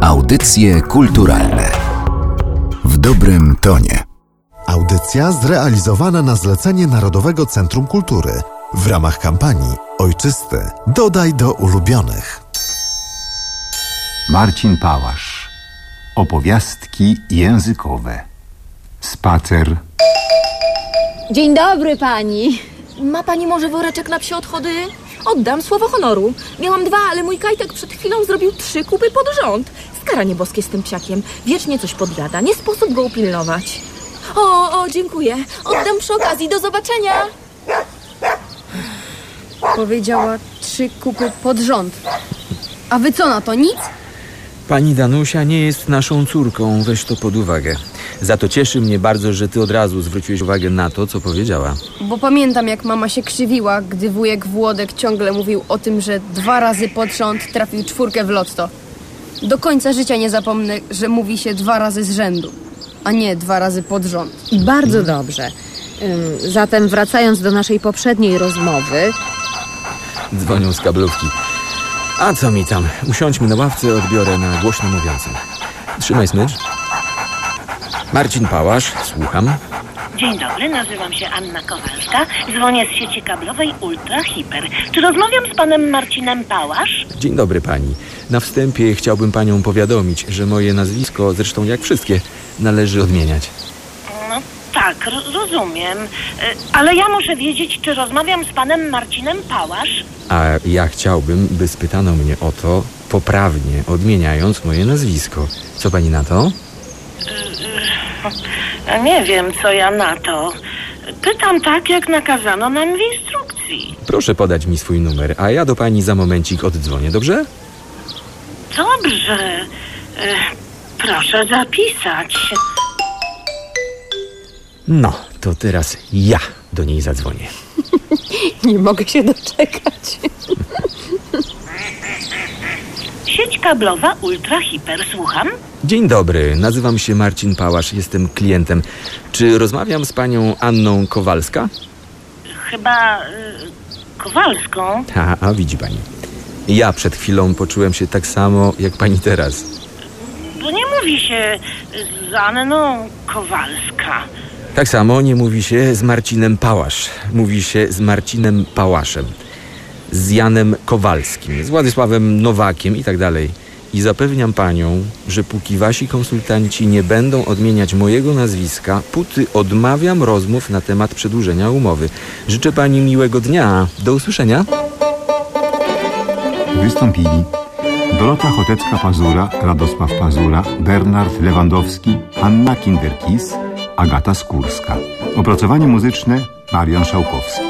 Audycje kulturalne w dobrym tonie. Audycja zrealizowana na zlecenie Narodowego Centrum Kultury w ramach kampanii Ojczysty dodaj do ulubionych. Marcin Pałasz. Opowiastki językowe. Spacer. Dzień dobry pani. Ma pani może woreczek na psie odchody? Oddam słowo honoru. Miałam dwa, ale mój kajtek przed chwilą zrobił trzy kupy pod rząd. Skaranie boskie z tym psiakiem. Wiecznie coś podjada. Nie sposób go upilnować. O, o, dziękuję. Oddam przy okazji. Do zobaczenia. Powiedziała trzy kupy pod rząd. A wy co na to, nic? Pani Danusia nie jest naszą córką, weź to pod uwagę. Za to cieszy mnie bardzo, że ty od razu zwróciłeś uwagę na to, co powiedziała. Bo pamiętam, jak mama się krzywiła, gdy wujek Włodek ciągle mówił o tym, że dwa razy pod rząd trafił czwórkę w lotto. Do końca życia nie zapomnę, że mówi się dwa razy z rzędu, a nie dwa razy pod rząd. I bardzo dobrze. Zatem wracając do naszej poprzedniej rozmowy, Dzwonią z kablówki. A co mi tam? Usiądźmy na ławce, odbiorę na głośno mówiącym. Trzymaj smycz. Marcin Pałasz, słucham. Dzień dobry, nazywam się Anna Kowalska. Dzwonię z sieci kablowej Ultra Hiper. Czy rozmawiam z panem Marcinem Pałasz? Dzień dobry pani. Na wstępie chciałbym panią powiadomić, że moje nazwisko, zresztą jak wszystkie, należy odmieniać. No tak, ro- rozumiem. Y, Ale ja muszę wiedzieć, czy rozmawiam z panem Marcinem Pałasz? A ja chciałbym, by spytano mnie o to, poprawnie odmieniając moje nazwisko. Co pani na to? Ja Nie wiem, co ja na to. Pytam tak, jak nakazano nam w instrukcji. Proszę podać mi swój numer, a ja do pani za momencik oddzwonię, dobrze? Dobrze. Y, Proszę zapisać. No, to teraz ja do niej zadzwonię. Nie mogę się doczekać. Sieć kablowa Ultra Hiper, słucham? Dzień dobry, nazywam się Marcin Pałasz, jestem klientem. Czy rozmawiam z panią Anną Kowalska? Chyba y, Kowalską. A, a widzi pani. Ja przed chwilą poczułem się tak samo jak pani teraz. Bo nie mówi się z Anną Kowalska. Tak samo nie mówi się z Marcinem Pałasz. Mówi się z Marcinem Pałaszem. Z Janem Kowalskim, z Władysławem Nowakiem i tak dalej. I zapewniam panią, że póki wasi konsultanci nie będą odmieniać mojego nazwiska, póty odmawiam rozmów na temat przedłużenia umowy. Życzę pani miłego dnia. Do usłyszenia. Wystąpili Dorota Chotecka-Pazura, Radosław Pazura, Bernard Lewandowski, Anna Kinderkis, Agata Skórska. Opracowanie muzyczne Marian Szałkowski.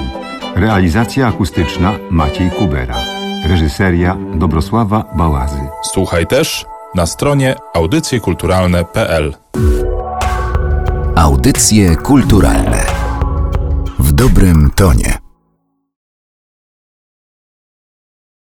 Realizacja akustyczna Maciej Kubera. Reżyseria Dobrosława Bałazy. Słuchaj też na stronie audycjekulturalne.pl. Audycje kulturalne w dobrym tonie.